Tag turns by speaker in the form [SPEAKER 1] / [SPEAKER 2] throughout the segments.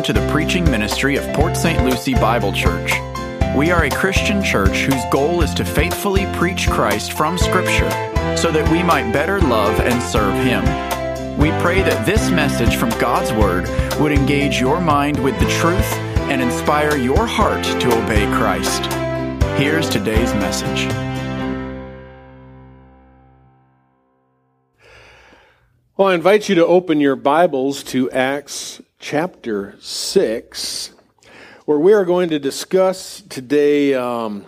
[SPEAKER 1] welcome to the preaching ministry of Port St. Lucie Bible Church. We are a Christian church whose goal is to faithfully preach Christ from Scripture so that we might better love and serve Him. We pray that this message from God's Word would engage your mind with the truth and inspire your heart to obey Christ. Here's today's message.
[SPEAKER 2] Well, I invite you to open your Bibles to Acts chapter 6, where we are going to discuss today um,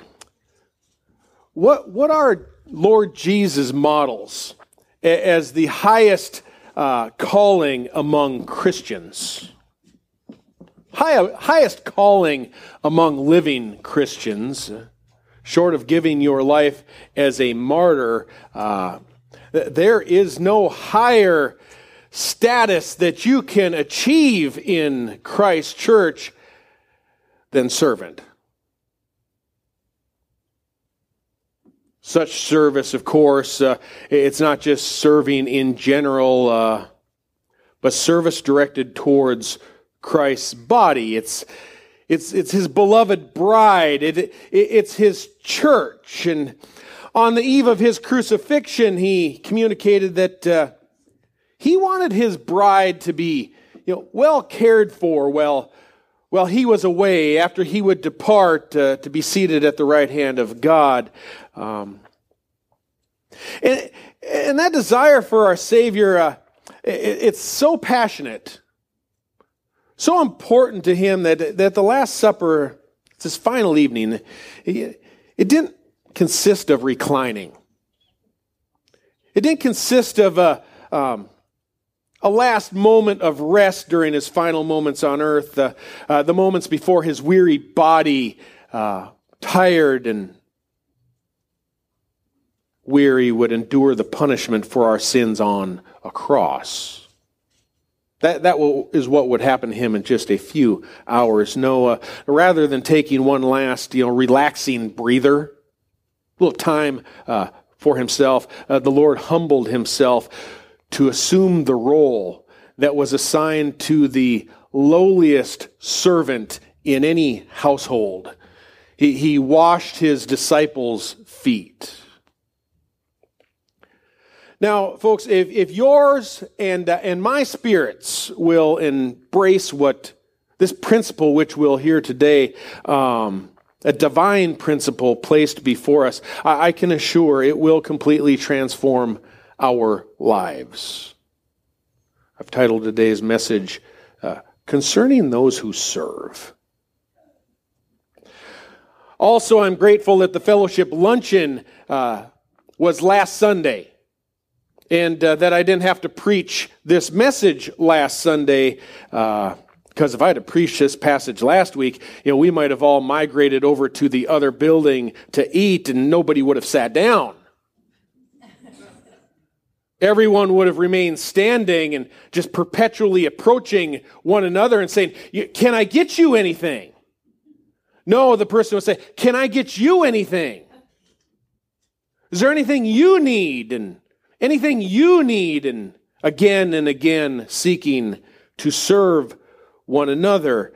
[SPEAKER 2] what, what are Lord Jesus' models as the highest uh, calling among Christians. High, highest calling among living Christians, short of giving your life as a martyr. Uh, there is no higher status that you can achieve in Christ's church than servant. Such service, of course, uh, it's not just serving in general, uh, but service directed towards Christ's body. It's, it's, it's his beloved bride. It, it, it's his church. And on the eve of his crucifixion, he communicated that uh, he wanted his bride to be you know, well cared for well, while he was away, after he would depart uh, to be seated at the right hand of God. Um, and, and that desire for our Savior, uh, it, it's so passionate, so important to him that, that the Last Supper, it's his final evening, it, it didn't consist of reclining. It didn't consist of a, um, a last moment of rest during his final moments on earth, uh, uh, the moments before his weary body, uh, tired and weary, would endure the punishment for our sins on a cross. That, that will, is what would happen to him in just a few hours. No, uh, rather than taking one last, you know, relaxing breather, little time uh, for himself, uh, the Lord humbled himself to assume the role that was assigned to the lowliest servant in any household. He, he washed his disciples' feet. Now, folks, if, if yours and, uh, and my spirits will embrace what this principle, which we'll hear today, um, a divine principle placed before us, I, I can assure it will completely transform our lives. I've titled today's message, uh, Concerning Those Who Serve. Also, I'm grateful that the fellowship luncheon uh, was last Sunday and uh, that I didn't have to preach this message last Sunday. Uh, because if I had preached this passage last week, you know, we might have all migrated over to the other building to eat and nobody would have sat down. Everyone would have remained standing and just perpetually approaching one another and saying, Can I get you anything? No, the person would say, Can I get you anything? Is there anything you need? And anything you need? And again and again seeking to serve one another.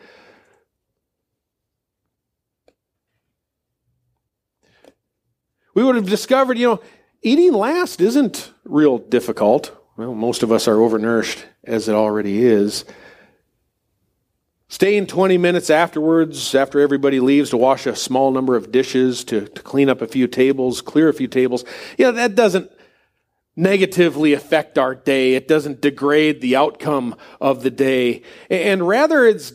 [SPEAKER 2] We would have discovered, you know, eating last isn't real difficult. Well, most of us are overnourished as it already is. Staying 20 minutes afterwards, after everybody leaves, to wash a small number of dishes, to, to clean up a few tables, clear a few tables, Yeah, that doesn't negatively affect our day. It doesn't degrade the outcome of the day. And rather, it's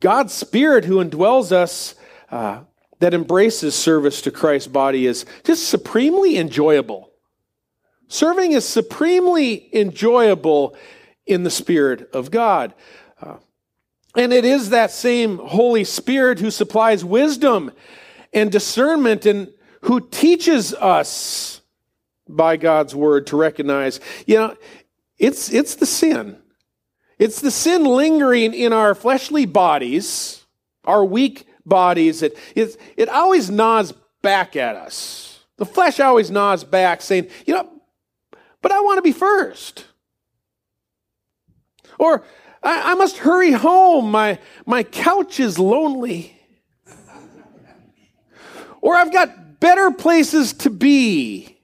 [SPEAKER 2] God's Spirit who indwells us uh, that embraces service to Christ's body is just supremely enjoyable. Serving is supremely enjoyable in the Spirit of God. Uh, and it is that same Holy Spirit who supplies wisdom and discernment and who teaches us by God's word to recognize, you know, it's, it's the sin. It's the sin lingering in our fleshly bodies, our weak bodies. It, it, it always gnaws back at us. The flesh always gnaws back, saying, you know, but I want to be first. Or I, I must hurry home. My, my couch is lonely. Or I've got better places to be.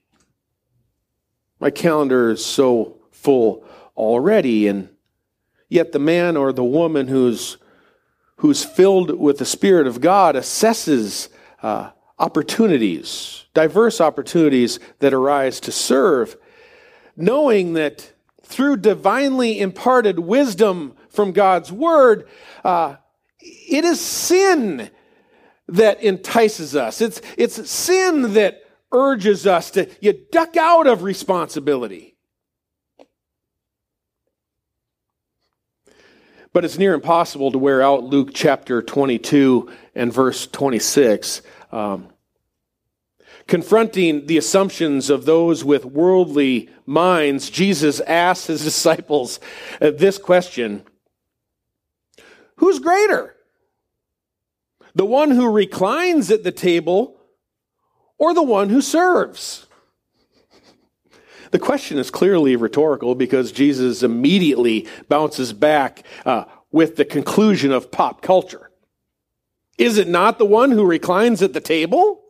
[SPEAKER 2] My calendar is so full already. And yet the man or the woman who's, who's filled with the Spirit of God assesses uh, opportunities, diverse opportunities that arise to serve, knowing that through divinely imparted wisdom from God's word, uh, it is sin that entices us. It's, it's sin that urges us to you duck out of responsibility. But it's near impossible to wear out Luke chapter 22 and verse 26. Um, confronting the assumptions of those with worldly minds, Jesus asked his disciples this question Who's greater? The one who reclines at the table or the one who serves? The question is clearly rhetorical because Jesus immediately bounces back uh, with the conclusion of pop culture. Is it not the one who reclines at the table?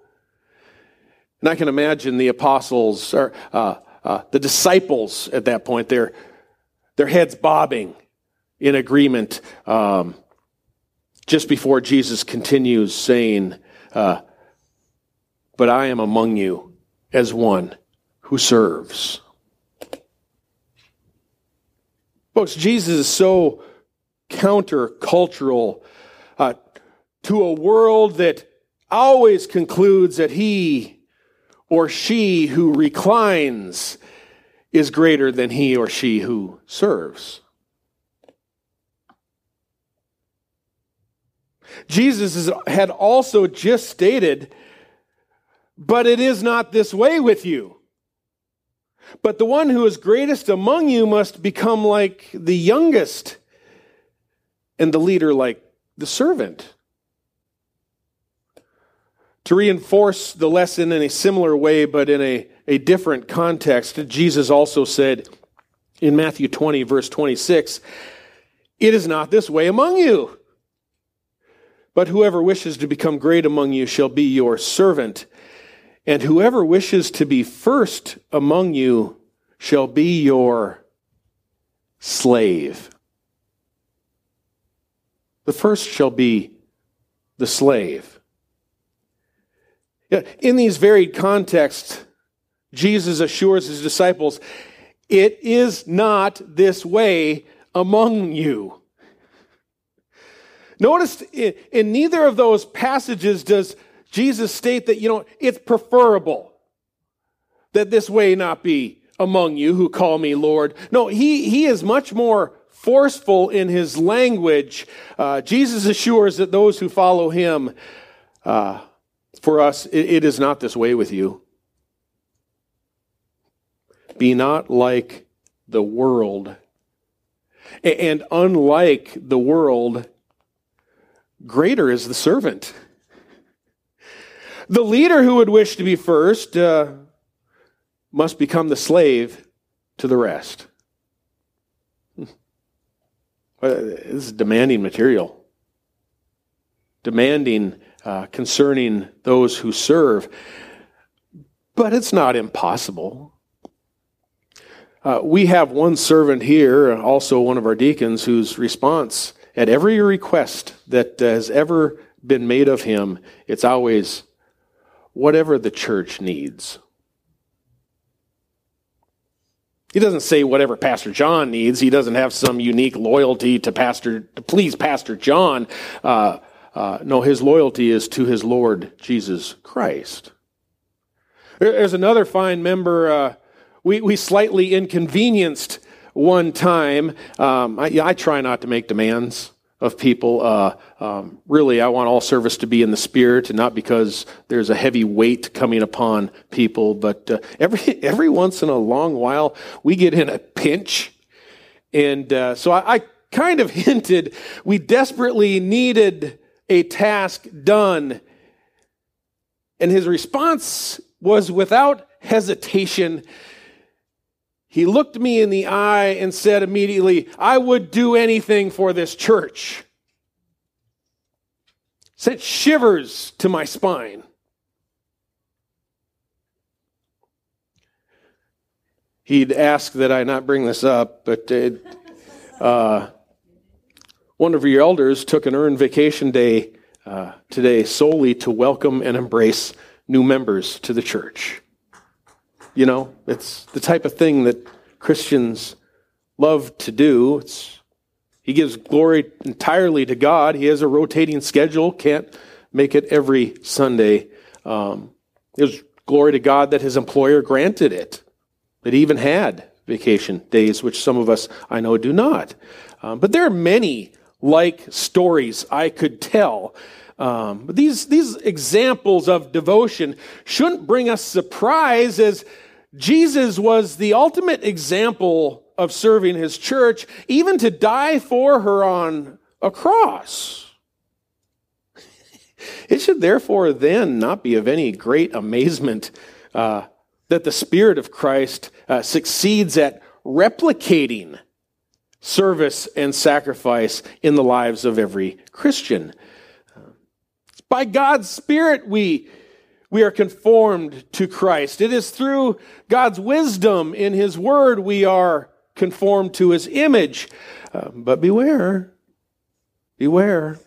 [SPEAKER 2] And I can imagine the apostles or uh, uh, the disciples at that point, their, their heads bobbing in agreement um, just before Jesus continues saying, uh, But I am among you as one who serves. Folks, Jesus is so countercultural uh, to a world that always concludes that he or she who reclines is greater than he or she who serves. Jesus had also just stated, but it is not this way with you. But the one who is greatest among you must become like the youngest, and the leader like the servant. To reinforce the lesson in a similar way, but in a, a different context, Jesus also said in Matthew 20, verse 26, It is not this way among you. But whoever wishes to become great among you shall be your servant. And whoever wishes to be first among you shall be your slave. The first shall be the slave. In these varied contexts, Jesus assures his disciples, it is not this way among you. Notice in neither of those passages does Jesus state that, you know, it's preferable that this way not be among you who call me Lord. No, he, he is much more forceful in his language. Uh, Jesus assures that those who follow him, uh, for us, it, it is not this way with you. Be not like the world. And unlike the world, greater is the servant. The leader who would wish to be first uh, must become the slave to the rest. Hmm. Uh, this is demanding material, demanding uh, concerning those who serve, but it's not impossible. Uh, we have one servant here, also one of our deacons, whose response at every request that has ever been made of him, it's always whatever the church needs. He doesn't say whatever Pastor John needs. He doesn't have some unique loyalty to Pastor to please Pastor John. Uh, uh, no, his loyalty is to his Lord Jesus Christ. There's another fine member. Uh, we we slightly inconvenienced one time. Um, I, I, try not to make demands of people. Uh, um, really, I want all service to be in the spirit, and not because there's a heavy weight coming upon people. But uh, every every once in a long while, we get in a pinch, and uh, so I, I kind of hinted we desperately needed a task done, and his response was without hesitation he looked me in the eye and said immediately, I would do anything for this church. Sent shivers to my spine. He'd asked that I not bring this up, but it, uh, one of your elders took an earned vacation day uh, today solely to welcome and embrace new members to the church. You know, it's the type of thing that Christians love to do. It's, he gives glory entirely to God. He has a rotating schedule, can't make it every Sunday. Um, was glory to God that his employer granted it, that he even had vacation days, which some of us I know do not. Um, but there are many like stories I could tell. Um, but these, these examples of devotion shouldn't bring us surprise as Jesus was the ultimate example of serving his church, even to die for her on a cross. it should therefore then not be of any great amazement uh, that the Spirit of Christ uh, succeeds at replicating service and sacrifice in the lives of every Christian. By God's Spirit, we, we are conformed to Christ. It is through God's wisdom in His Word we are conformed to His image. Uh, but beware, beware.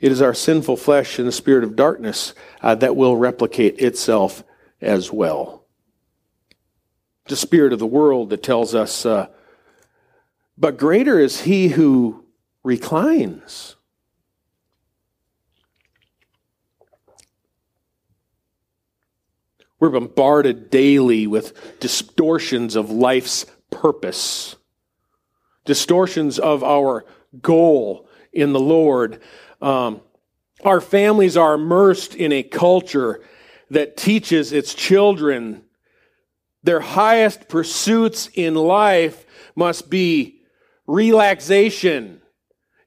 [SPEAKER 2] It is our sinful flesh and the spirit of darkness uh, that will replicate itself as well. The spirit of the world that tells us, uh, but greater is he who reclines. We're bombarded daily with distortions of life's purpose, distortions of our goal in the Lord. Um, our families are immersed in a culture that teaches its children their highest pursuits in life must be relaxation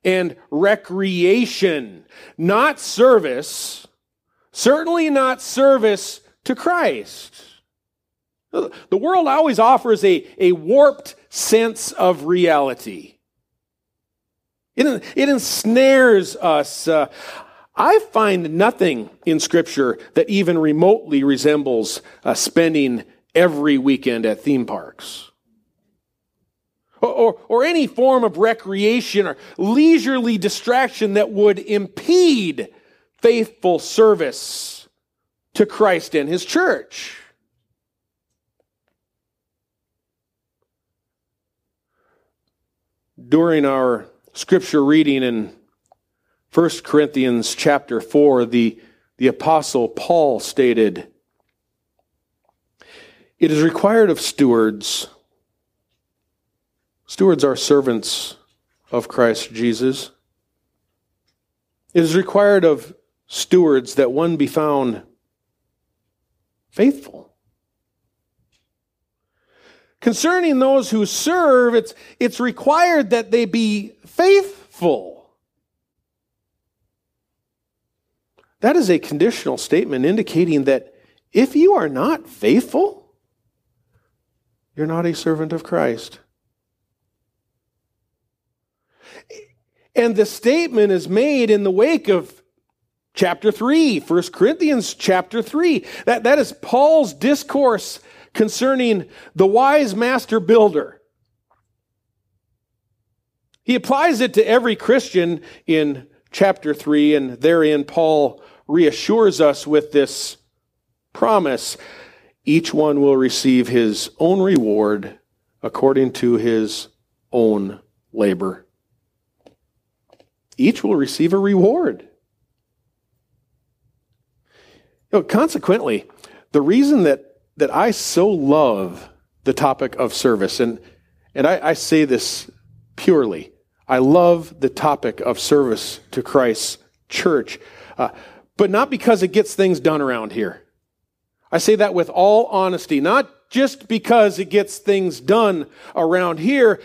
[SPEAKER 2] and recreation, not service, certainly not service to Christ. The world always offers a, a warped sense of reality. It, it ensnares us. Uh, I find nothing in Scripture that even remotely resembles uh, spending every weekend at theme parks or, or, any form of recreation or leisurely distraction that would impede faithful service to Christ and His church. During our scripture reading in 1 Corinthians chapter 4, the, the apostle Paul stated, It is required of stewards Stewards are servants of Christ Jesus. It is required of stewards that one be found faithful. Concerning those who serve, it's, it's required that they be faithful. That is a conditional statement indicating that if you are not faithful, you're not a servant of Christ. And the statement is made in the wake of chapter 3, 1 Corinthians chapter 3. That, that is Paul's discourse concerning the wise master builder. He applies it to every Christian in chapter 3, and therein Paul reassures us with this promise each one will receive his own reward according to his own labor each will receive a reward. You know, consequently, the reason that, that I so love the topic of service, and, and I, I say this purely, I love the topic of service to Christ's church, uh, but not because it gets things done around here. I say that with all honesty, not just because it gets things done around here,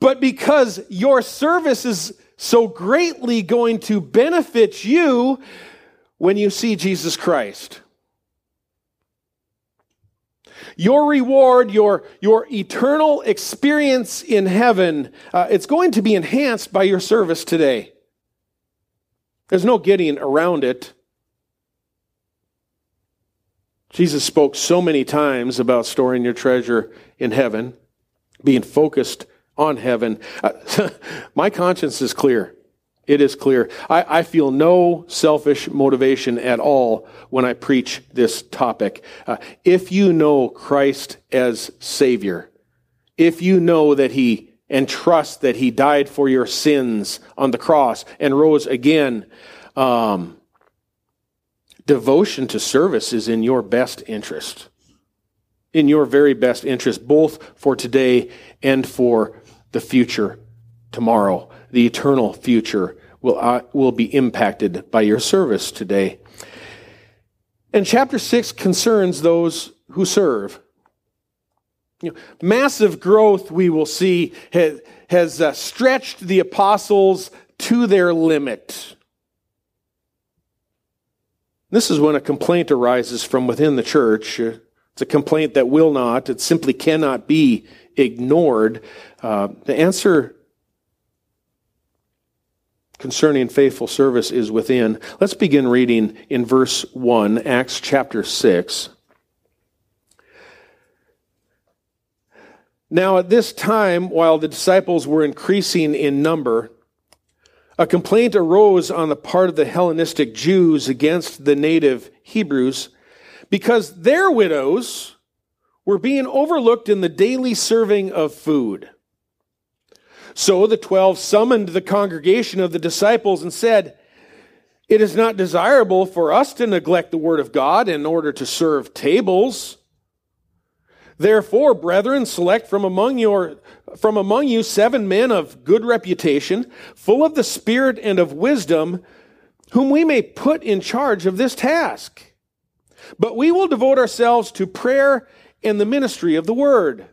[SPEAKER 2] but because your service is so greatly going to benefit you when you see Jesus Christ. Your reward, your, your eternal experience in heaven, uh, it's going to be enhanced by your service today. There's no getting around it. Jesus spoke so many times about storing your treasure in heaven, being focused on heaven. Uh, my conscience is clear. It is clear. I, I, feel no selfish motivation at all when I preach this topic. Uh, if you know Christ as Savior, if you know that He and trust that He died for your sins on the cross and rose again, um, devotion to service is in your best interest. In your very best interest, both for today and for the future tomorrow the eternal future will, uh, will be impacted by your service today. And chapter 6 concerns those who serve. You know, massive growth, we will see, has, has uh, stretched the apostles to their limit. This is when a complaint arises from within the church. It's a complaint that will not, it simply cannot be ignored. Uh, the answer concerning faithful service is within. Let's begin reading in verse 1, Acts chapter 6. Now, at this time, while the disciples were increasing in number, a complaint arose on the part of the Hellenistic Jews against the native Hebrews because their widows were being overlooked in the daily serving of food. So the twelve summoned the congregation of the disciples and said, It is not desirable for us to neglect the word of God in order to serve tables. Therefore, brethren, select from among your from among you seven men of good reputation, full of the Spirit and of wisdom, whom we may put in charge of this task. But we will devote ourselves to prayer and the ministry of the word.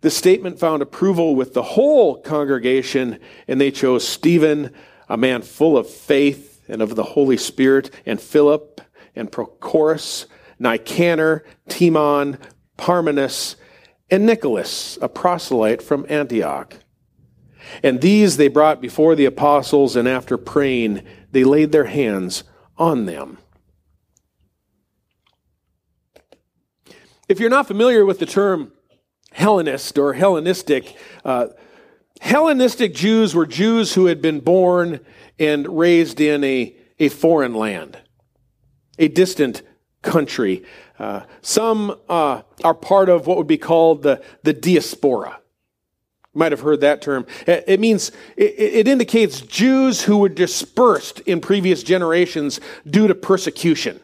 [SPEAKER 2] The statement found approval with the whole congregation, and they chose Stephen, a man full of faith and of the Holy Spirit, and Philip, and Prochorus, Nicanor, Timon, Parmenas, and Nicholas, a proselyte from Antioch. And these they brought before the apostles, and after praying, they laid their hands on them. If you're not familiar with the term Hellenist or Hellenistic. Uh, Hellenistic Jews were Jews who had been born and raised in a, a foreign land, a distant country. Uh, some uh, are part of what would be called the, the diaspora. You might have heard that term. It means, it, it indicates Jews who were dispersed in previous generations due to persecution.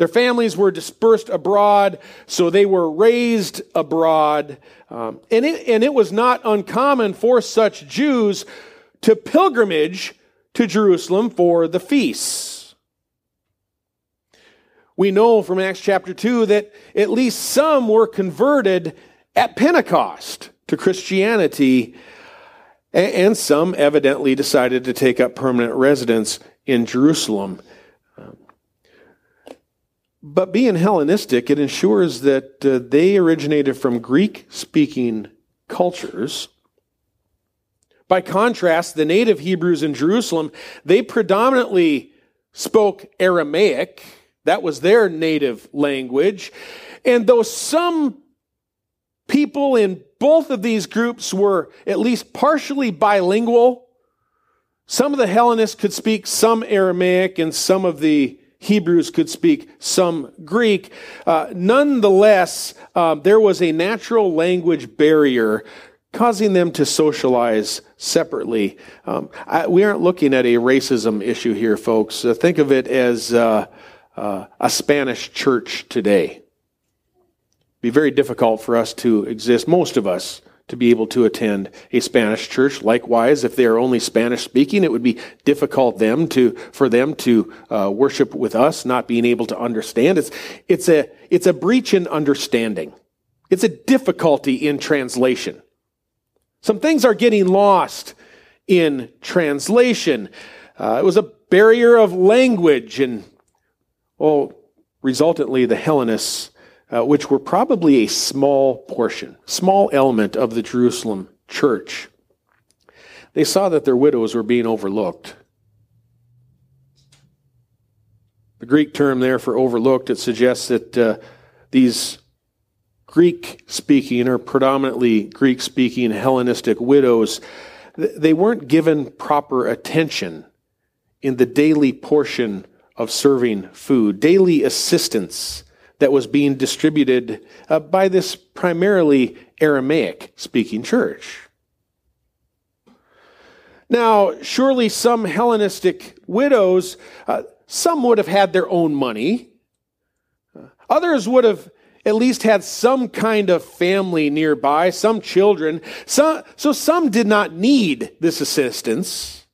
[SPEAKER 2] Their families were dispersed abroad, so they were raised abroad. Um, and, it, and it was not uncommon for such Jews to pilgrimage to Jerusalem for the feasts. We know from Acts chapter 2 that at least some were converted at Pentecost to Christianity, and some evidently decided to take up permanent residence in Jerusalem. But being Hellenistic, it ensures that uh, they originated from Greek speaking cultures. By contrast, the native Hebrews in Jerusalem, they predominantly spoke Aramaic. That was their native language. And though some people in both of these groups were at least partially bilingual, some of the Hellenists could speak some Aramaic and some of the Hebrews could speak some Greek. Uh, nonetheless, uh, there was a natural language barrier causing them to socialize separately. Um, I, we aren't looking at a racism issue here, folks. Uh, think of it as uh, uh, a Spanish church today. Be very difficult for us to exist, most of us, to be able to attend a Spanish church. Likewise, if they are only Spanish speaking, it would be difficult them to for them to uh, worship with us, not being able to understand. It's it's a it's a breach in understanding. It's a difficulty in translation. Some things are getting lost in translation. Uh, it was a barrier of language, and well, resultantly, the Hellenists uh, which were probably a small portion, small element of the Jerusalem church. They saw that their widows were being overlooked. The Greek term there for overlooked, it suggests that uh, these Greek speaking or predominantly Greek speaking Hellenistic widows, they weren't given proper attention in the daily portion of serving food, daily assistance that was being distributed uh, by this primarily Aramaic speaking church. Now, surely some Hellenistic widows, uh, some would have had their own money. Others would have at least had some kind of family nearby, some children. Some, so some did not need this assistance.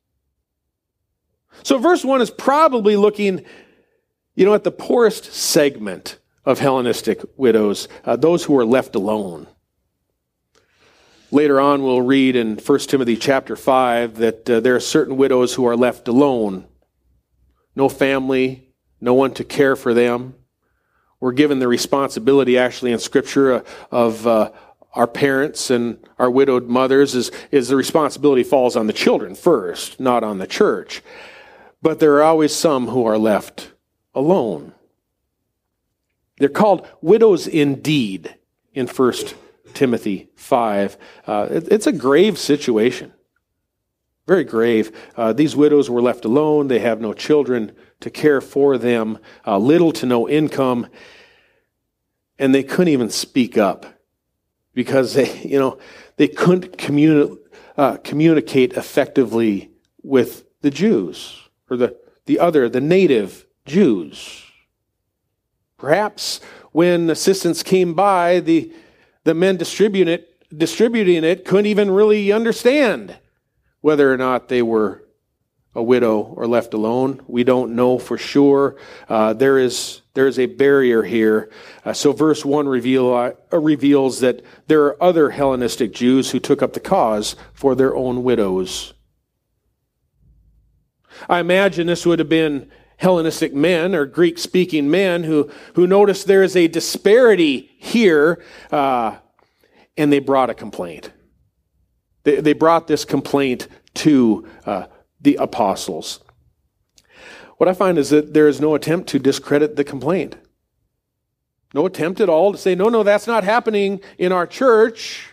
[SPEAKER 2] So verse 1 is probably looking, you know, at the poorest segment of Hellenistic widows, uh, those who are left alone. Later on, we'll read in 1 Timothy chapter 5 that uh, there are certain widows who are left alone. No family, no one to care for them. We're given the responsibility, actually, in Scripture uh, of uh, our parents and our widowed mothers, is, is the responsibility falls on the children first, not on the church. But there are always some who are left alone. They're called widows indeed in 1 Timothy 5. Uh, it, it's a grave situation. Very grave. Uh, these widows were left alone. They have no children to care for them, uh, little to no income, and they couldn't even speak up because they, you know, they couldn't communi- uh, communicate effectively with the Jews or the, the other, the native Jews. Perhaps when assistance came by, the, the men distributing it, distributing it couldn't even really understand whether or not they were a widow or left alone. We don't know for sure. Uh, there is there is a barrier here. Uh, so verse one reveal, uh, reveals that there are other Hellenistic Jews who took up the cause for their own widows. I imagine this would have been Hellenistic men or Greek speaking men who, who noticed there is a disparity here, uh, and they brought a complaint. They, they brought this complaint to uh, the apostles. What I find is that there is no attempt to discredit the complaint. No attempt at all to say, no, no, that's not happening in our church.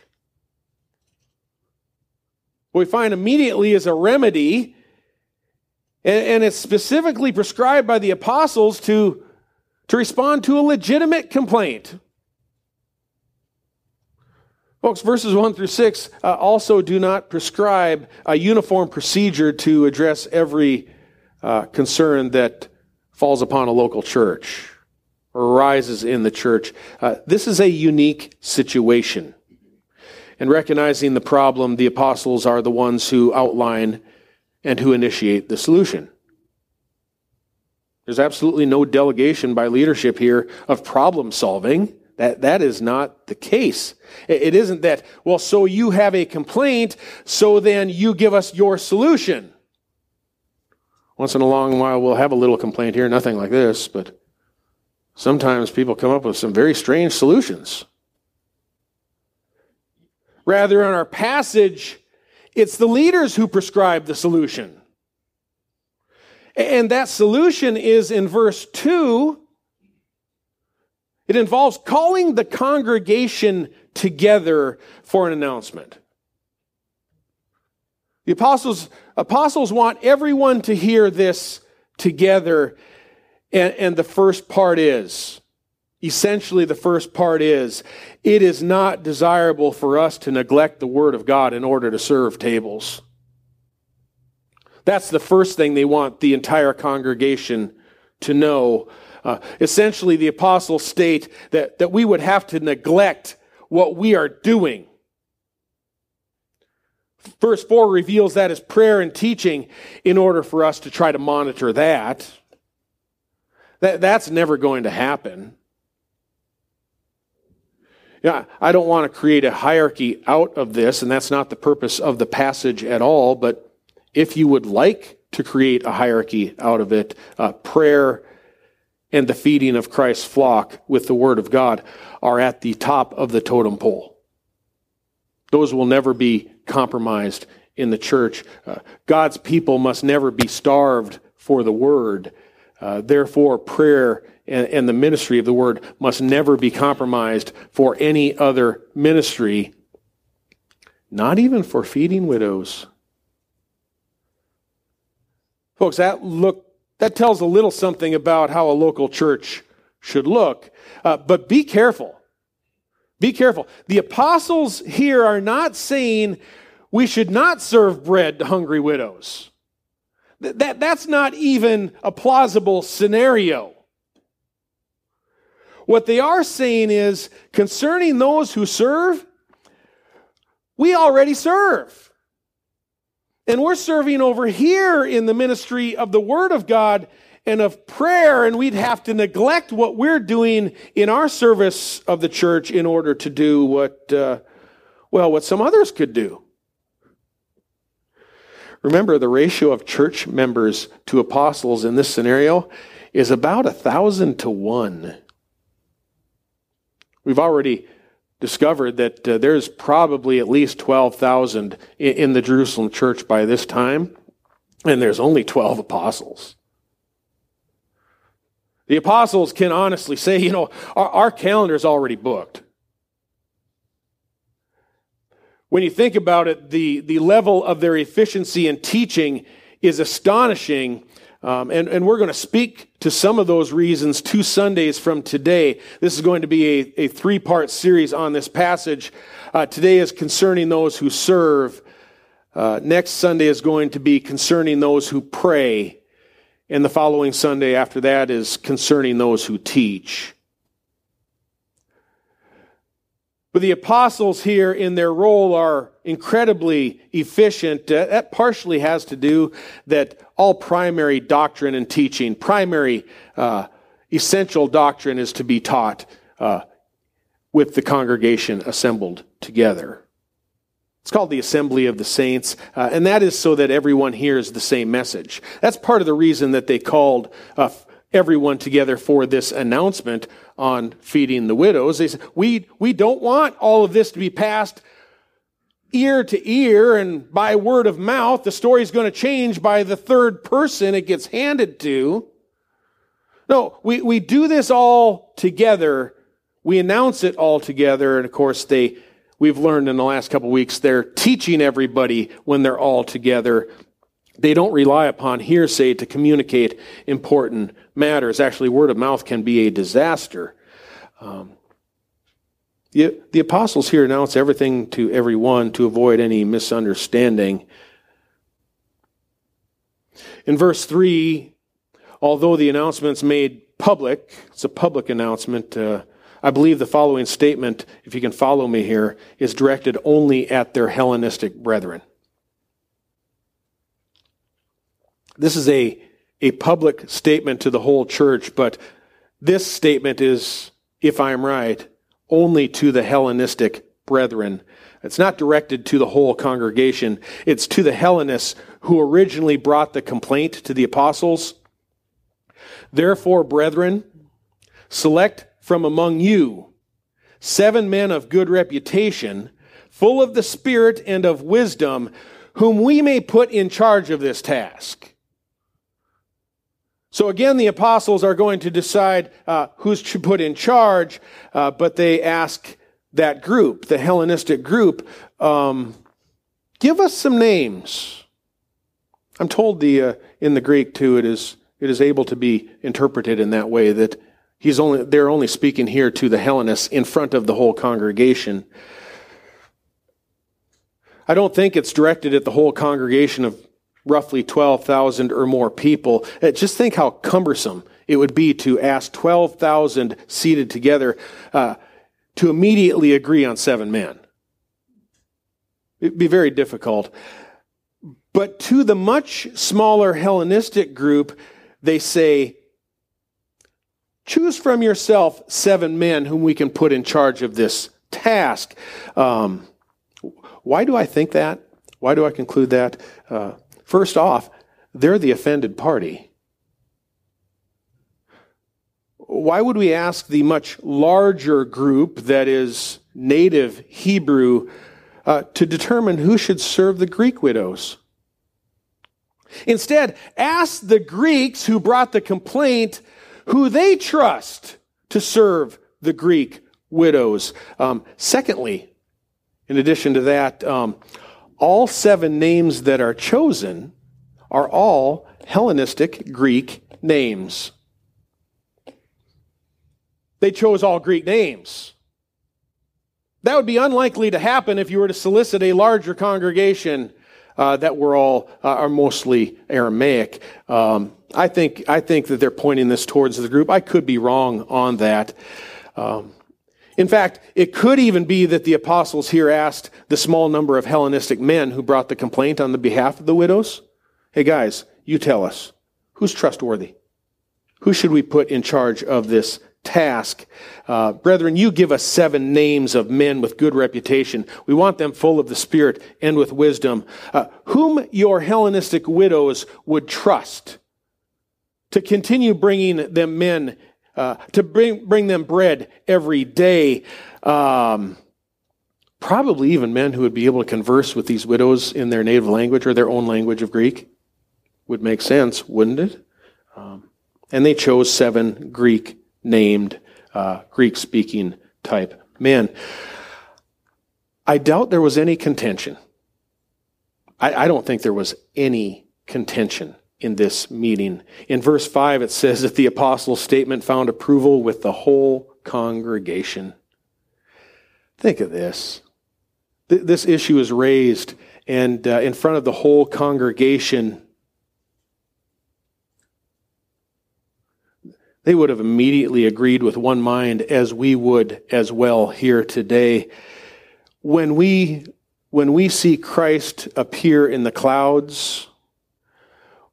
[SPEAKER 2] What we find immediately is a remedy and, and it's specifically prescribed by the apostles to, to respond to a legitimate complaint. Folks, verses 1 through 6 uh, also do not prescribe a uniform procedure to address every uh, concern that falls upon a local church or arises in the church. Uh, this is a unique situation. And recognizing the problem, the apostles are the ones who outline and who initiate the solution. There's absolutely no delegation by leadership here of problem solving. That, that is not the case. It isn't that, well, so you have a complaint, so then you give us your solution. Once in a long while, we'll have a little complaint here, nothing like this, but sometimes people come up with some very strange solutions. Rather, in our passage, it's the leaders who prescribe the solution. And that solution is in verse 2. It involves calling the congregation together for an announcement. The apostles, apostles want everyone to hear this together. And, and the first part is essentially, the first part is it is not desirable for us to neglect the Word of God in order to serve tables. That's the first thing they want the entire congregation to know. Uh, essentially, the apostles state that, that we would have to neglect what we are doing. Verse 4 reveals that as prayer and teaching in order for us to try to monitor that. that that's never going to happen. Yeah, I don't want to create a hierarchy out of this, and that's not the purpose of the passage at all. But if you would like to create a hierarchy out of it, uh, prayer and the feeding of Christ's flock with the Word of God are at the top of the totem pole. Those will never be compromised in the church. Uh, God's people must never be starved for the Word. Uh, therefore, prayer and, and the ministry of the Word must never be compromised for any other ministry, not even for feeding widows. Folks, that look that tells a little something about how a local church should look. Uh, but be careful. Be careful. The apostles here are not saying we should not serve bread to hungry widows. That, that, that's not even a plausible scenario. What they are saying is concerning those who serve, we already serve. And we're serving over here in the ministry of the Word of God and of prayer, and we'd have to neglect what we're doing in our service of the church in order to do what, uh, well, what some others could do. Remember, the ratio of church members to apostles in this scenario is about a thousand to one. We've already discovered that uh, there's probably at least 12,000 in, in the Jerusalem church by this time, and there's only 12 apostles. The apostles can honestly say, you know, our, our calendar is already booked. When you think about it, the, the level of their efficiency in teaching is astonishing um, and, and we're going to speak to some of those reasons two Sundays from today. This is going to be a, a three part series on this passage. Uh, today is concerning those who serve. Uh, next Sunday is going to be concerning those who pray. And the following Sunday after that is concerning those who teach. But the apostles here in their role are incredibly efficient. Uh, that partially has to do that all primary doctrine and teaching, primary uh, essential doctrine is to be taught uh, with the congregation assembled together. It's called the assembly of the saints, uh, and that is so that everyone hears the same message. That's part of the reason that they called uh, everyone together for this announcement on feeding the widows. They said, we, we don't want all of this to be passed ear to ear and by word of mouth. The story is going to change by the third person it gets handed to. No, we, we do this all together. We announce it all together. And of course, they, we've learned in the last couple weeks, they're teaching everybody when they're all together. They don't rely upon hearsay to communicate important matters. Actually, word of mouth can be a disaster. Um, the, the apostles here announce everything to everyone to avoid any misunderstanding. In verse 3, although the announcement's made public, it's a public announcement. Uh, I believe the following statement, if you can follow me here, is directed only at their Hellenistic brethren. This is a, a public statement to the whole church, but this statement is, if I'm right, only to the Hellenistic brethren. It's not directed to the whole congregation. It's to the Hellenists who originally brought the complaint to the apostles. Therefore, brethren, select from among you seven men of good reputation, full of the Spirit and of wisdom, whom we may put in charge of this task. So again, the apostles are going to decide uh, who's to put in charge, uh, but they ask that group, the Hellenistic group, um, give us some names. I'm told the uh, in the Greek too, it is it is able to be interpreted in that way that he's only they're only speaking here to the Hellenists in front of the whole congregation. I don't think it's directed at the whole congregation of roughly 12,000 or more people. Uh, just think how cumbersome it would be to ask 12,000 seated together uh, to immediately agree on seven men. It'd be very difficult. But to the much smaller Hellenistic group, they say, choose from yourself seven men whom we can put in charge of this task. Um, why do I think that? Why do I conclude that? Uh, First off, they're the offended party. why would we ask the much larger group that is native Hebrew uh, to determine who should serve the Greek widows? Instead, ask the Greeks who brought the complaint who they trust to serve the Greek widows. Um, secondly, in addition to that, um, all seven names that are chosen are all Hellenistic Greek names. They chose all Greek names. That would be unlikely to happen if you were to solicit a larger congregation uh, that were all uh, are mostly Aramaic. Um, I think I think that they're pointing this towards the group. I could be wrong on that. Um, in fact, it could even be that the apostles here asked the small number of Hellenistic men who brought the complaint on the behalf of the widows, "Hey guys, you tell us who's trustworthy. Who should we put in charge of this task. Uh, brethren, you give us seven names of men with good reputation. We want them full of the Spirit and with wisdom, uh, whom your Hellenistic widows would trust to continue bringing them men, uh, to bring, bring them bread every day. Um, probably even men who would be able to converse with these widows in their native language or their own language of Greek. Would make sense, wouldn't it? Um, and they chose seven Greek named uh, Greek speaking type men. I doubt there was any contention. I, I don't think there was any contention in this meeting. In verse 5, it says that the apostles' statement found approval with the whole congregation. Think of this. This issue is raised, and uh, in front of the whole congregation, they would have immediately agreed with one mind as we would as well here today. When we, when we see Christ appear in the clouds,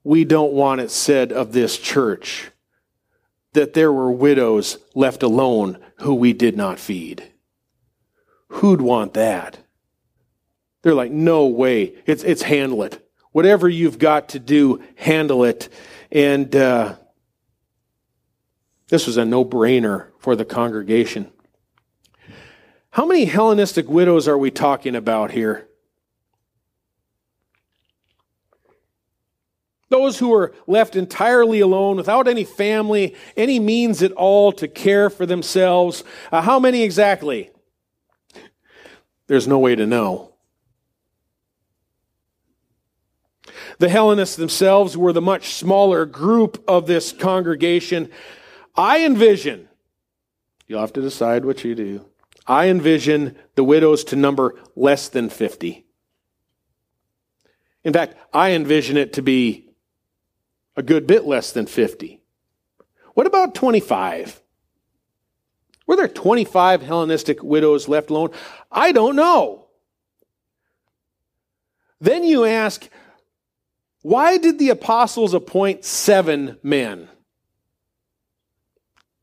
[SPEAKER 2] we don't want it said of this church that there were widows left alone who we did not feed. Who'd want that? They're like, no way. It's, it's handle it. Whatever you've got to do, handle it. And, uh, this was a no brainer for the congregation. How many Hellenistic widows are we talking about here? Those who were left entirely alone, without any family, any means at all to care for themselves. Uh, how many exactly? There's no way to know. The Hellenists themselves were the much smaller group of this congregation. I envision, you'll have to decide what you do. I envision the widows to number less than 50. In fact, I envision it to be a good bit less than 50. What about 25? Were there 25 Hellenistic widows left alone? I don't know. Then you ask, why did the apostles appoint seven men?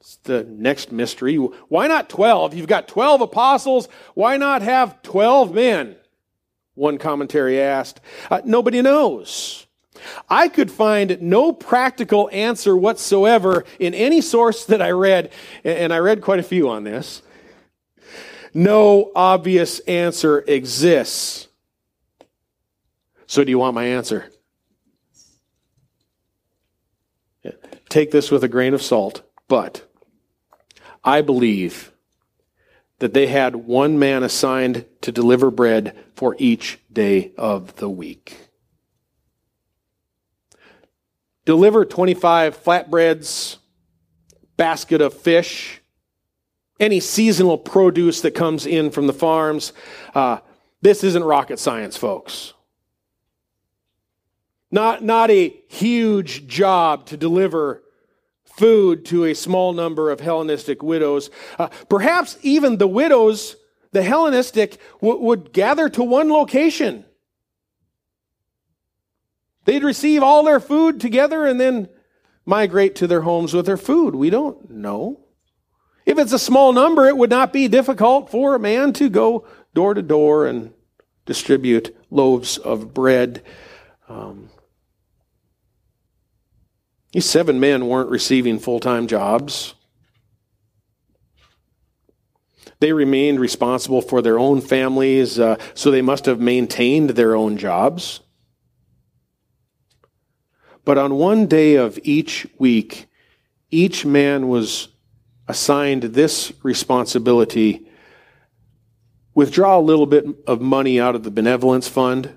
[SPEAKER 2] It's the next mystery. Why not 12? You've got 12 apostles. Why not have 12 men? One commentary asked. Uh, nobody knows. I could find no practical answer whatsoever in any source that I read, and I read quite a few on this. No obvious answer exists. So, do you want my answer? Take this with a grain of salt, but I believe that they had one man assigned to deliver bread for each day of the week. Deliver 25 flatbreads, basket of fish, any seasonal produce that comes in from the farms. Uh, this isn't rocket science, folks. Not, not a huge job to deliver food to a small number of Hellenistic widows. Uh, perhaps even the widows, the Hellenistic, w- would gather to one location. They'd receive all their food together and then migrate to their homes with their food. We don't know. If it's a small number, it would not be difficult for a man to go door to door and distribute loaves of bread. Um, these seven men weren't receiving full time jobs. They remained responsible for their own families, uh, so they must have maintained their own jobs. But on one day of each week, each man was assigned this responsibility withdraw a little bit of money out of the benevolence fund,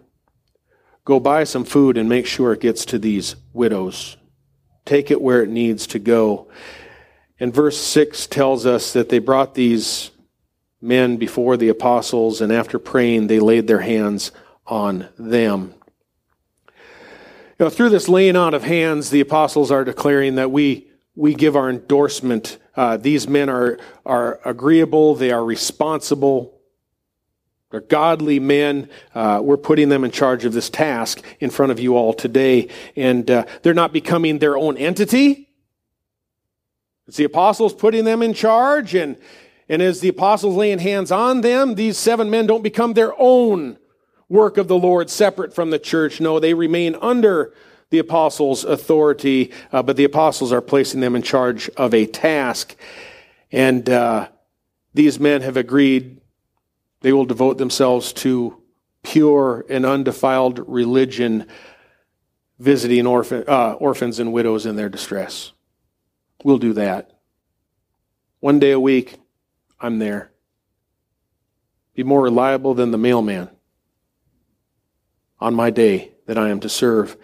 [SPEAKER 2] go buy some food and make sure it gets to these widows. Take it where it needs to go. And verse 6 tells us that they brought these men before the apostles, and after praying, they laid their hands on them. Know, through this laying on of hands, the apostles are declaring that we, we give our endorsement. Uh, these men are, are agreeable, they are responsible, they're godly men. Uh, we're putting them in charge of this task in front of you all today. And uh, they're not becoming their own entity. It's the apostles putting them in charge. And, and as the apostles laying hands on them, these seven men don't become their own work of the Lord separate from the church. No, they remain under the apostles' authority, uh, but the apostles are placing them in charge of a task. And uh, these men have agreed they will devote themselves to pure and undefiled religion, visiting orphan, uh, orphans and widows in their distress. We'll do that. One day a week, I'm there. Be more reliable than the mailman on my day that I am to serve.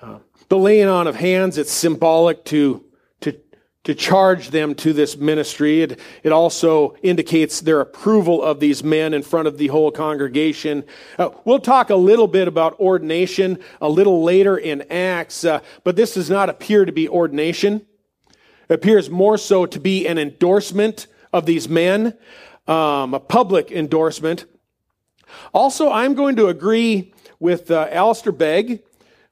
[SPEAKER 2] Uh, the laying on of hands, it's symbolic to to to charge them to this ministry. It, it also indicates their approval of these men in front of the whole congregation. Uh, we'll talk a little bit about ordination a little later in Acts, uh, but this does not appear to be ordination. It appears more so to be an endorsement of these men, um, a public endorsement. Also, I'm going to agree with uh, Alistair Begg,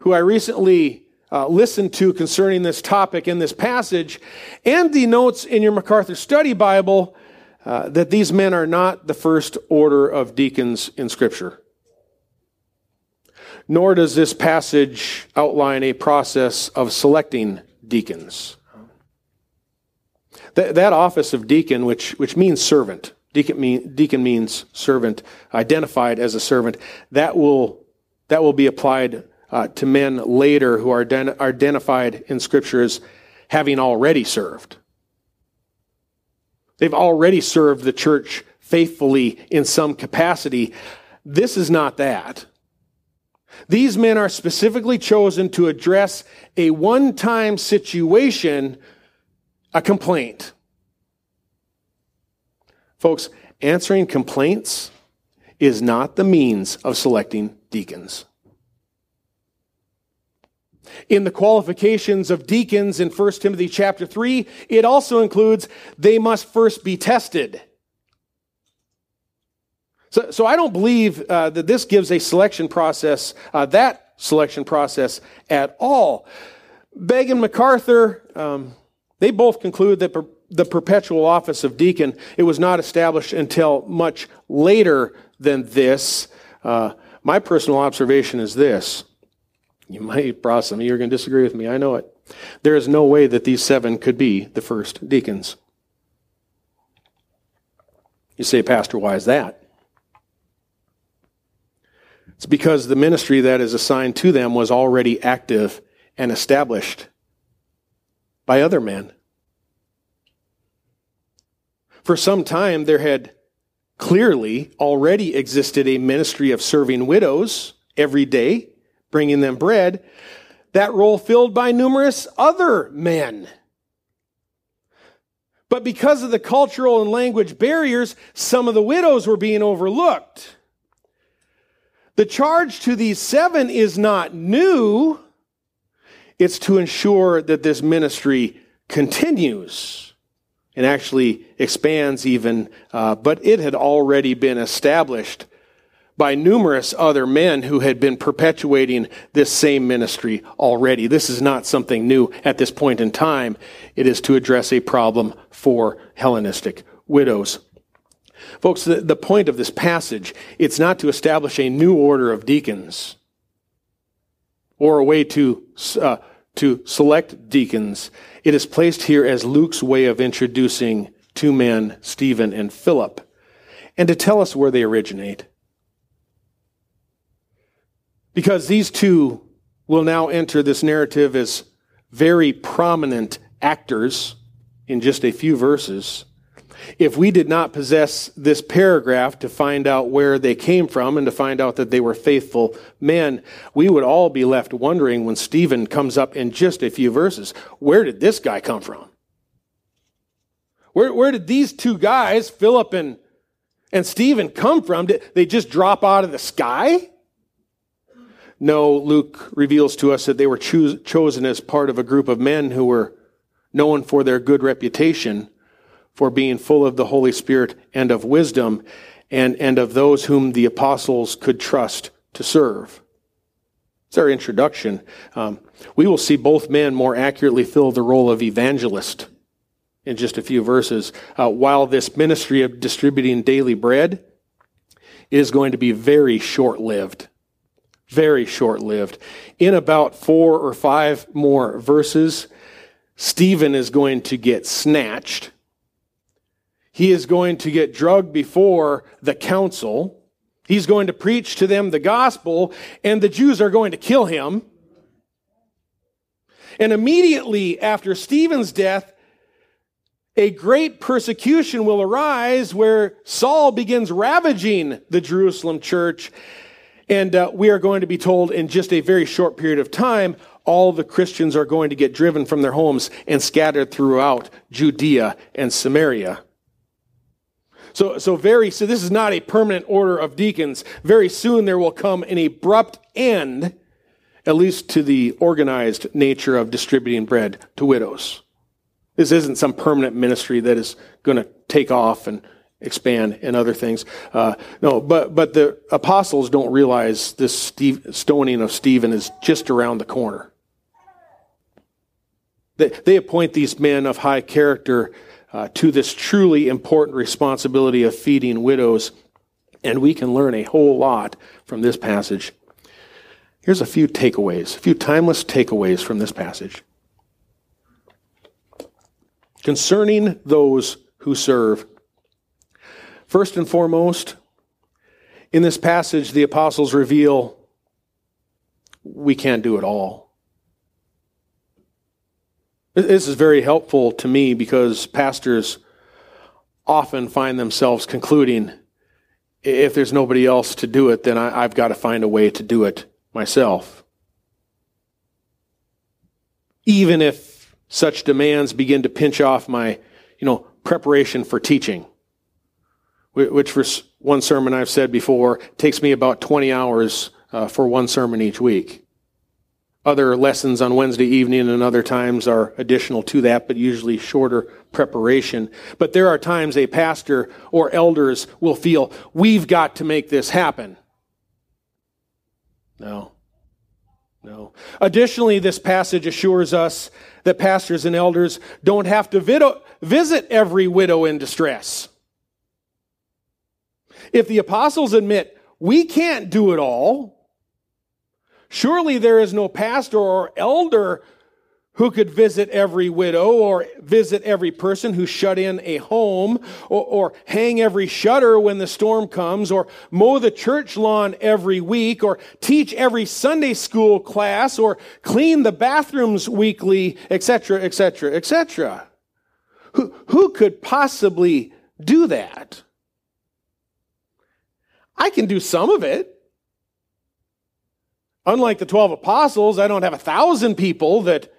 [SPEAKER 2] who I recently uh, listened to concerning this topic in this passage, and the notes in your MacArthur Study Bible uh, that these men are not the first order of deacons in Scripture. Nor does this passage outline a process of selecting deacons. That, that office of deacon, which, which means servant, deacon, mean, deacon means servant, identified as a servant, that will, that will be applied uh, to men later who are identified in Scripture as having already served. They've already served the church faithfully in some capacity. This is not that. These men are specifically chosen to address a one time situation, a complaint. Folks, answering complaints is not the means of selecting deacons. In the qualifications of deacons in 1 Timothy chapter 3, it also includes they must first be tested. So, so I don't believe uh, that this gives a selection process, uh, that selection process at all. Begg and MacArthur, um, they both conclude that per- the perpetual office of deacon, it was not established until much later than this. Uh, my personal observation is this. You might, of you are going to disagree with me. I know it. There is no way that these seven could be the first deacons. You say, Pastor, why is that? It's because the ministry that is assigned to them was already active and established by other men. For some time, there had clearly already existed a ministry of serving widows every day bringing them bread, that role filled by numerous other men. But because of the cultural and language barriers, some of the widows were being overlooked. The charge to these seven is not new, it's to ensure that this ministry continues and actually expands even, uh, but it had already been established by numerous other men who had been perpetuating this same ministry already. This is not something new at this point in time. It is to address a problem for Hellenistic widows. Folks, the, the point of this passage, it's not to establish a new order of deacons or a way to, uh, to select deacons. It is placed here as Luke's way of introducing two men, Stephen and Philip and to tell us where they originate. Because these two will now enter this narrative as very prominent actors in just a few verses. If we did not possess this paragraph to find out where they came from and to find out that they were faithful men, we would all be left wondering when Stephen comes up in just a few verses where did this guy come from? Where, where did these two guys, Philip and, and Stephen, come from? Did they just drop out of the sky? No, Luke reveals to us that they were choos- chosen as part of a group of men who were known for their good reputation for being full of the Holy Spirit and of wisdom, and, and of those whom the apostles could trust to serve. It's our introduction. Um, we will see both men more accurately fill the role of evangelist in just a few verses. Uh, while this ministry of distributing daily bread is going to be very short lived. Very short lived. In about four or five more verses, Stephen is going to get snatched he is going to get drugged before the council. He's going to preach to them the gospel, and the Jews are going to kill him. And immediately after Stephen's death, a great persecution will arise where Saul begins ravaging the Jerusalem church. And uh, we are going to be told in just a very short period of time, all the Christians are going to get driven from their homes and scattered throughout Judea and Samaria. So, so very, so this is not a permanent order of deacons. Very soon there will come an abrupt end, at least to the organized nature of distributing bread to widows. This isn't some permanent ministry that is going to take off and expand and other things. Uh, no, but but the apostles don't realize this Steve, stoning of Stephen is just around the corner. They, they appoint these men of high character uh, to this truly important responsibility of feeding widows. And we can learn a whole lot from this passage. Here's a few takeaways, a few timeless takeaways from this passage. Concerning those who serve, first and foremost, in this passage, the apostles reveal we can't do it all. This is very helpful to me because pastors often find themselves concluding if there's nobody else to do it, then I, have got to find a way to do it myself. Even if such demands begin to pinch off my, you know, preparation for teaching, which for one sermon I've said before takes me about 20 hours uh, for one sermon each week. Other lessons on Wednesday evening and other times are additional to that, but usually shorter preparation. But there are times a pastor or elders will feel, we've got to make this happen. No. No. Additionally, this passage assures us that pastors and elders don't have to visit every widow in distress. If the apostles admit, we can't do it all, Surely there is no pastor or elder who could visit every widow or visit every person who shut in a home or, or, hang every shutter when the storm comes or mow the church lawn every week or teach every Sunday school class or clean the bathrooms weekly, etc., etc., etc. Who, who could possibly do that? I can do some of it. Unlike the 12 apostles, I don't have a thousand people that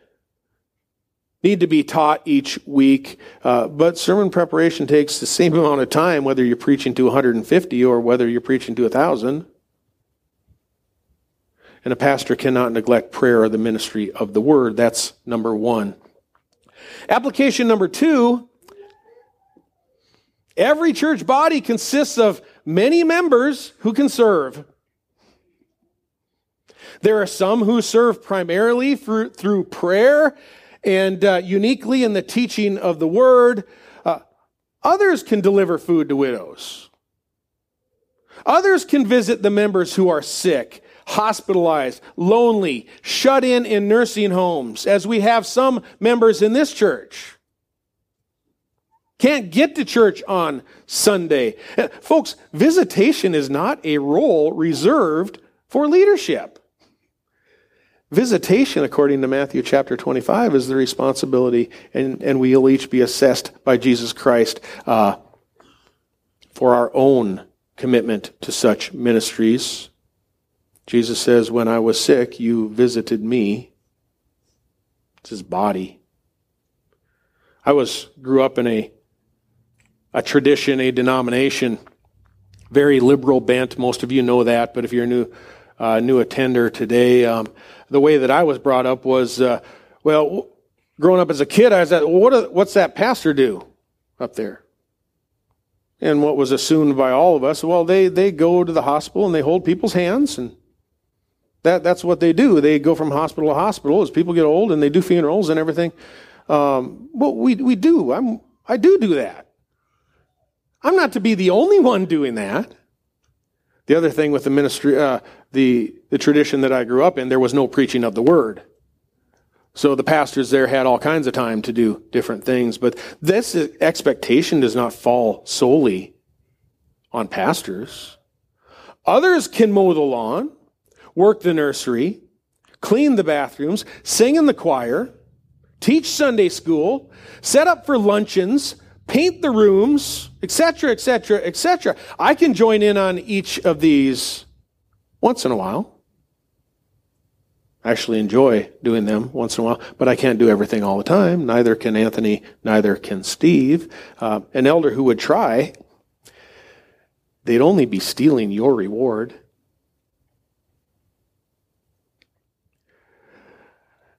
[SPEAKER 2] need to be taught each week. Uh, but sermon preparation takes the same amount of time, whether you're preaching to 150 or whether you're preaching to 1,000. And a pastor cannot neglect prayer or the ministry of the word. That's number one. Application number two every church body consists of many members who can serve. There are some who serve primarily through, through prayer and uh, uniquely in the teaching of the word. Uh, others can deliver food to widows. Others can visit the members who are sick, hospitalized, lonely, shut in in nursing homes, as we have some members in this church. can't get to church on Sunday. Uh, folks, visitation is not a role reserved for leadership. Visitation, according to Matthew chapter 25, is the responsibility, and, and we will each be assessed by Jesus Christ uh, for our own commitment to such ministries. Jesus says, When I was sick, you visited me. It's his body. I was grew up in a a tradition, a denomination, very liberal bent. Most of you know that, but if you're a new uh, new attender today, um, the way that I was brought up was, uh, well, growing up as a kid, I was well, what, what's that pastor do up there? And what was assumed by all of us, well, they, they go to the hospital and they hold people's hands, and that, that's what they do. They go from hospital to hospital as people get old, and they do funerals and everything. Um, well, we, we do. I'm, I do do that. I'm not to be the only one doing that. The other thing with the ministry, uh, the, the tradition that I grew up in, there was no preaching of the word. So the pastors there had all kinds of time to do different things, but this expectation does not fall solely on pastors. Others can mow the lawn, work the nursery, clean the bathrooms, sing in the choir, teach Sunday school, set up for luncheons, paint the rooms, etc., etc., etc. I can join in on each of these once in a while. I actually enjoy doing them once in a while, but I can't do everything all the time. Neither can Anthony, neither can Steve. Uh, an elder who would try, they'd only be stealing your reward.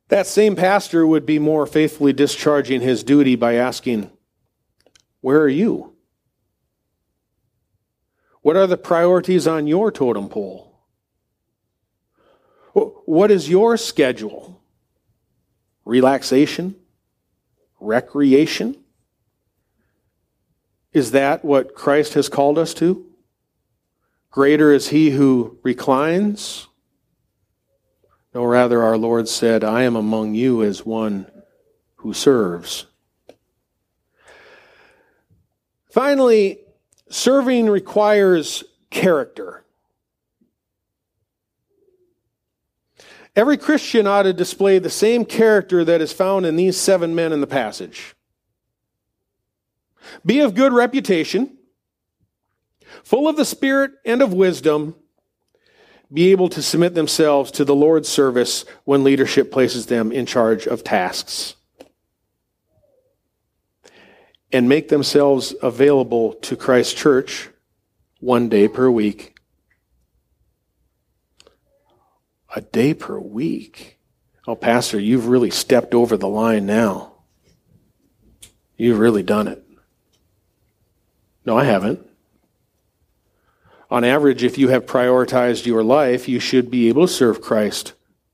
[SPEAKER 2] That same pastor would be more faithfully discharging his duty by asking, Where are you? What are the priorities on your totem pole? What is your schedule? Relaxation? Recreation? Is that what Christ has called us to? Greater is he who reclines? No, rather, our Lord said, I am among you as one who serves. Finally, serving requires character. Every Christian ought to display the same character that is found in these seven men in the passage. Be of good reputation, full of the Spirit and of wisdom, be able to submit themselves to the Lord's service when leadership places them in charge of tasks, and make themselves available to Christ's church one day per week a day per week. Oh, Pastor, you've really stepped over the line now. You've really done it. No, I haven't. On average, if you have prioritized your life, you should be able to serve Christ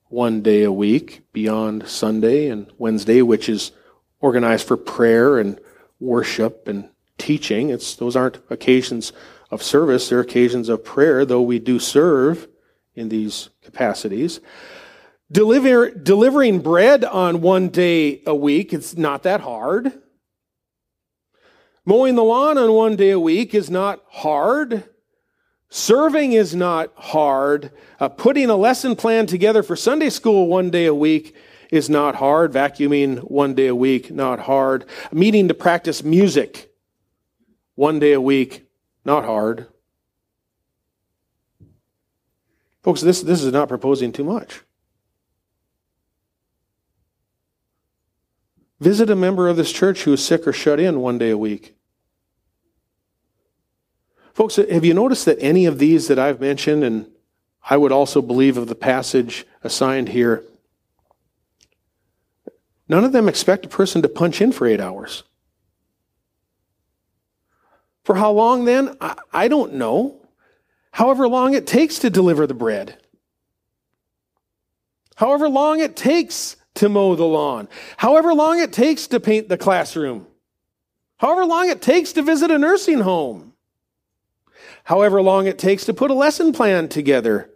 [SPEAKER 2] one day a week beyond Sunday and Wednesday, which is organized for prayer and worship and teaching. It's, those aren't occasions of service, they're occasions of prayer, though we do serve in these capacities. Deliver, delivering bread on one day a week, it's not that hard. Mowing the lawn on one day a week is not hard. Serving is not hard. Uh, putting a lesson plan together for Sunday school one day a week is not hard. Vacuuming one day a week, not hard. Meeting to practice music one day a week, not hard. Folks, this, this is not proposing too much. Visit a member of this church who is sick or shut in one day a week. Folks, have you noticed that any of these that I've mentioned, and I would also believe of the passage assigned here, none of them expect a person to punch in for eight hours. For how long then? I, I don't know however long it takes to deliver the bread, however long it takes to mow the lawn, however long it takes to paint the classroom, however long it takes to visit a nursing home, however long it takes to put a lesson plan together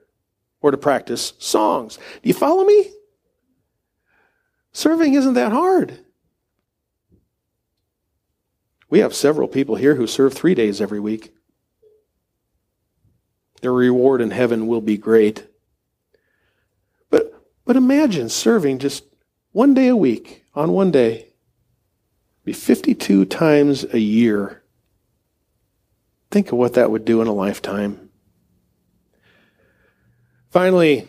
[SPEAKER 2] or to practice songs. Do you follow me? Serving isn't that hard. We have several people here who serve three days every week. Their reward in heaven will be great. But, but imagine serving just one day a week on one day. Be 52 times a year. Think of what that would do in a lifetime. Finally,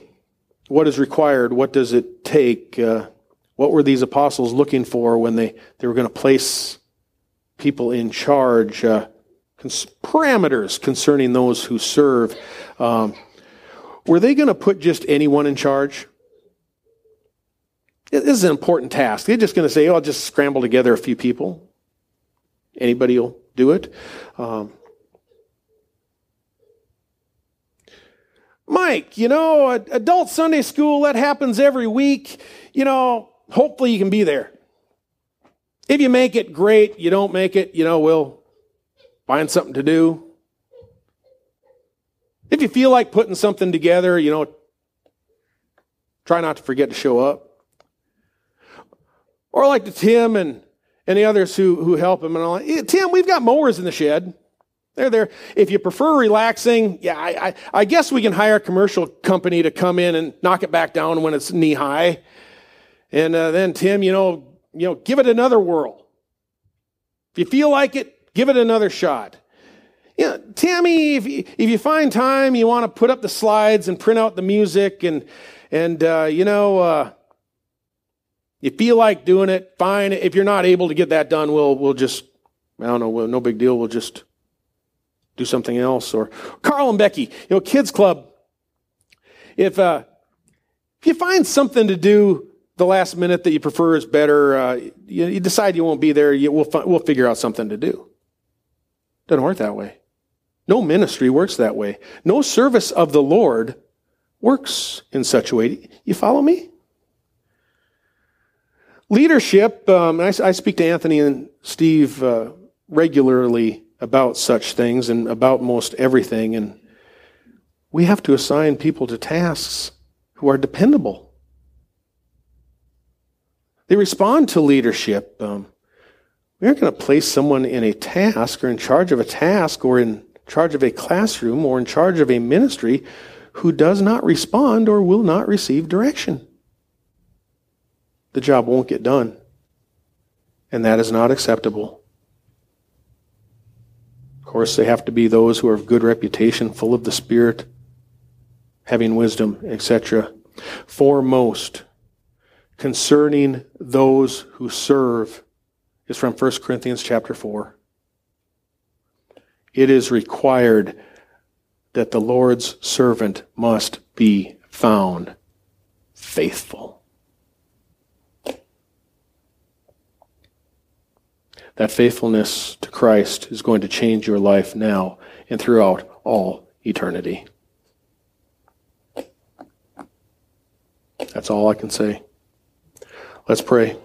[SPEAKER 2] what is required? What does it take? Uh, what were these apostles looking for when they, they were going to place people in charge? Uh, cons- parameters concerning those who serve. Um, were they going to put just anyone in charge? This is an important task. They're just going to say, oh, I'll just scramble together a few people. Anybody will do it. Um, Mike, you know, adult Sunday school, that happens every week. You know, hopefully you can be there. If you make it, great. You don't make it, you know, we'll find something to do. If you feel like putting something together, you know, try not to forget to show up. Or like to Tim and, and the others who, who help him. And I'm like, Tim, we've got mowers in the shed. They're there. If you prefer relaxing, yeah, I, I, I, guess we can hire a commercial company to come in and knock it back down when it's knee high. And uh, then Tim, you know, you know, give it another whirl. If you feel like it, give it another shot. You know, Tammy, if you, if you find time, you want to put up the slides and print out the music, and and uh, you know, uh, you feel like doing it, fine. If you're not able to get that done, we'll we'll just I don't know, no big deal. We'll just do something else. Or Carl and Becky, you know, kids club. If uh, if you find something to do the last minute that you prefer is better, uh, you, you, decide you won't be there. You, we'll we'll figure out something to do. Doesn't work that way. No ministry works that way. No service of the Lord works in such a way. You follow me? Leadership, um, I, I, speak to Anthony and Steve uh, regularly about such things and about most everything. And we have to assign people to tasks who are dependable. They respond to leadership. Um, we aren't going to place someone in a task or in charge of a task or in charge of a classroom or in charge of a ministry who does not respond or will not receive direction. The job won't get done. And that is not acceptable Of course, they have to be those who are of good reputation, full of the Spirit, having wisdom, etc. Foremost, concerning those who serve, is from 1 Corinthians chapter 4. It is required that the Lord's servant must be found faithful. That faithfulness to Christ is going to change your life now and throughout all eternity. That's all I can say. Let's pray.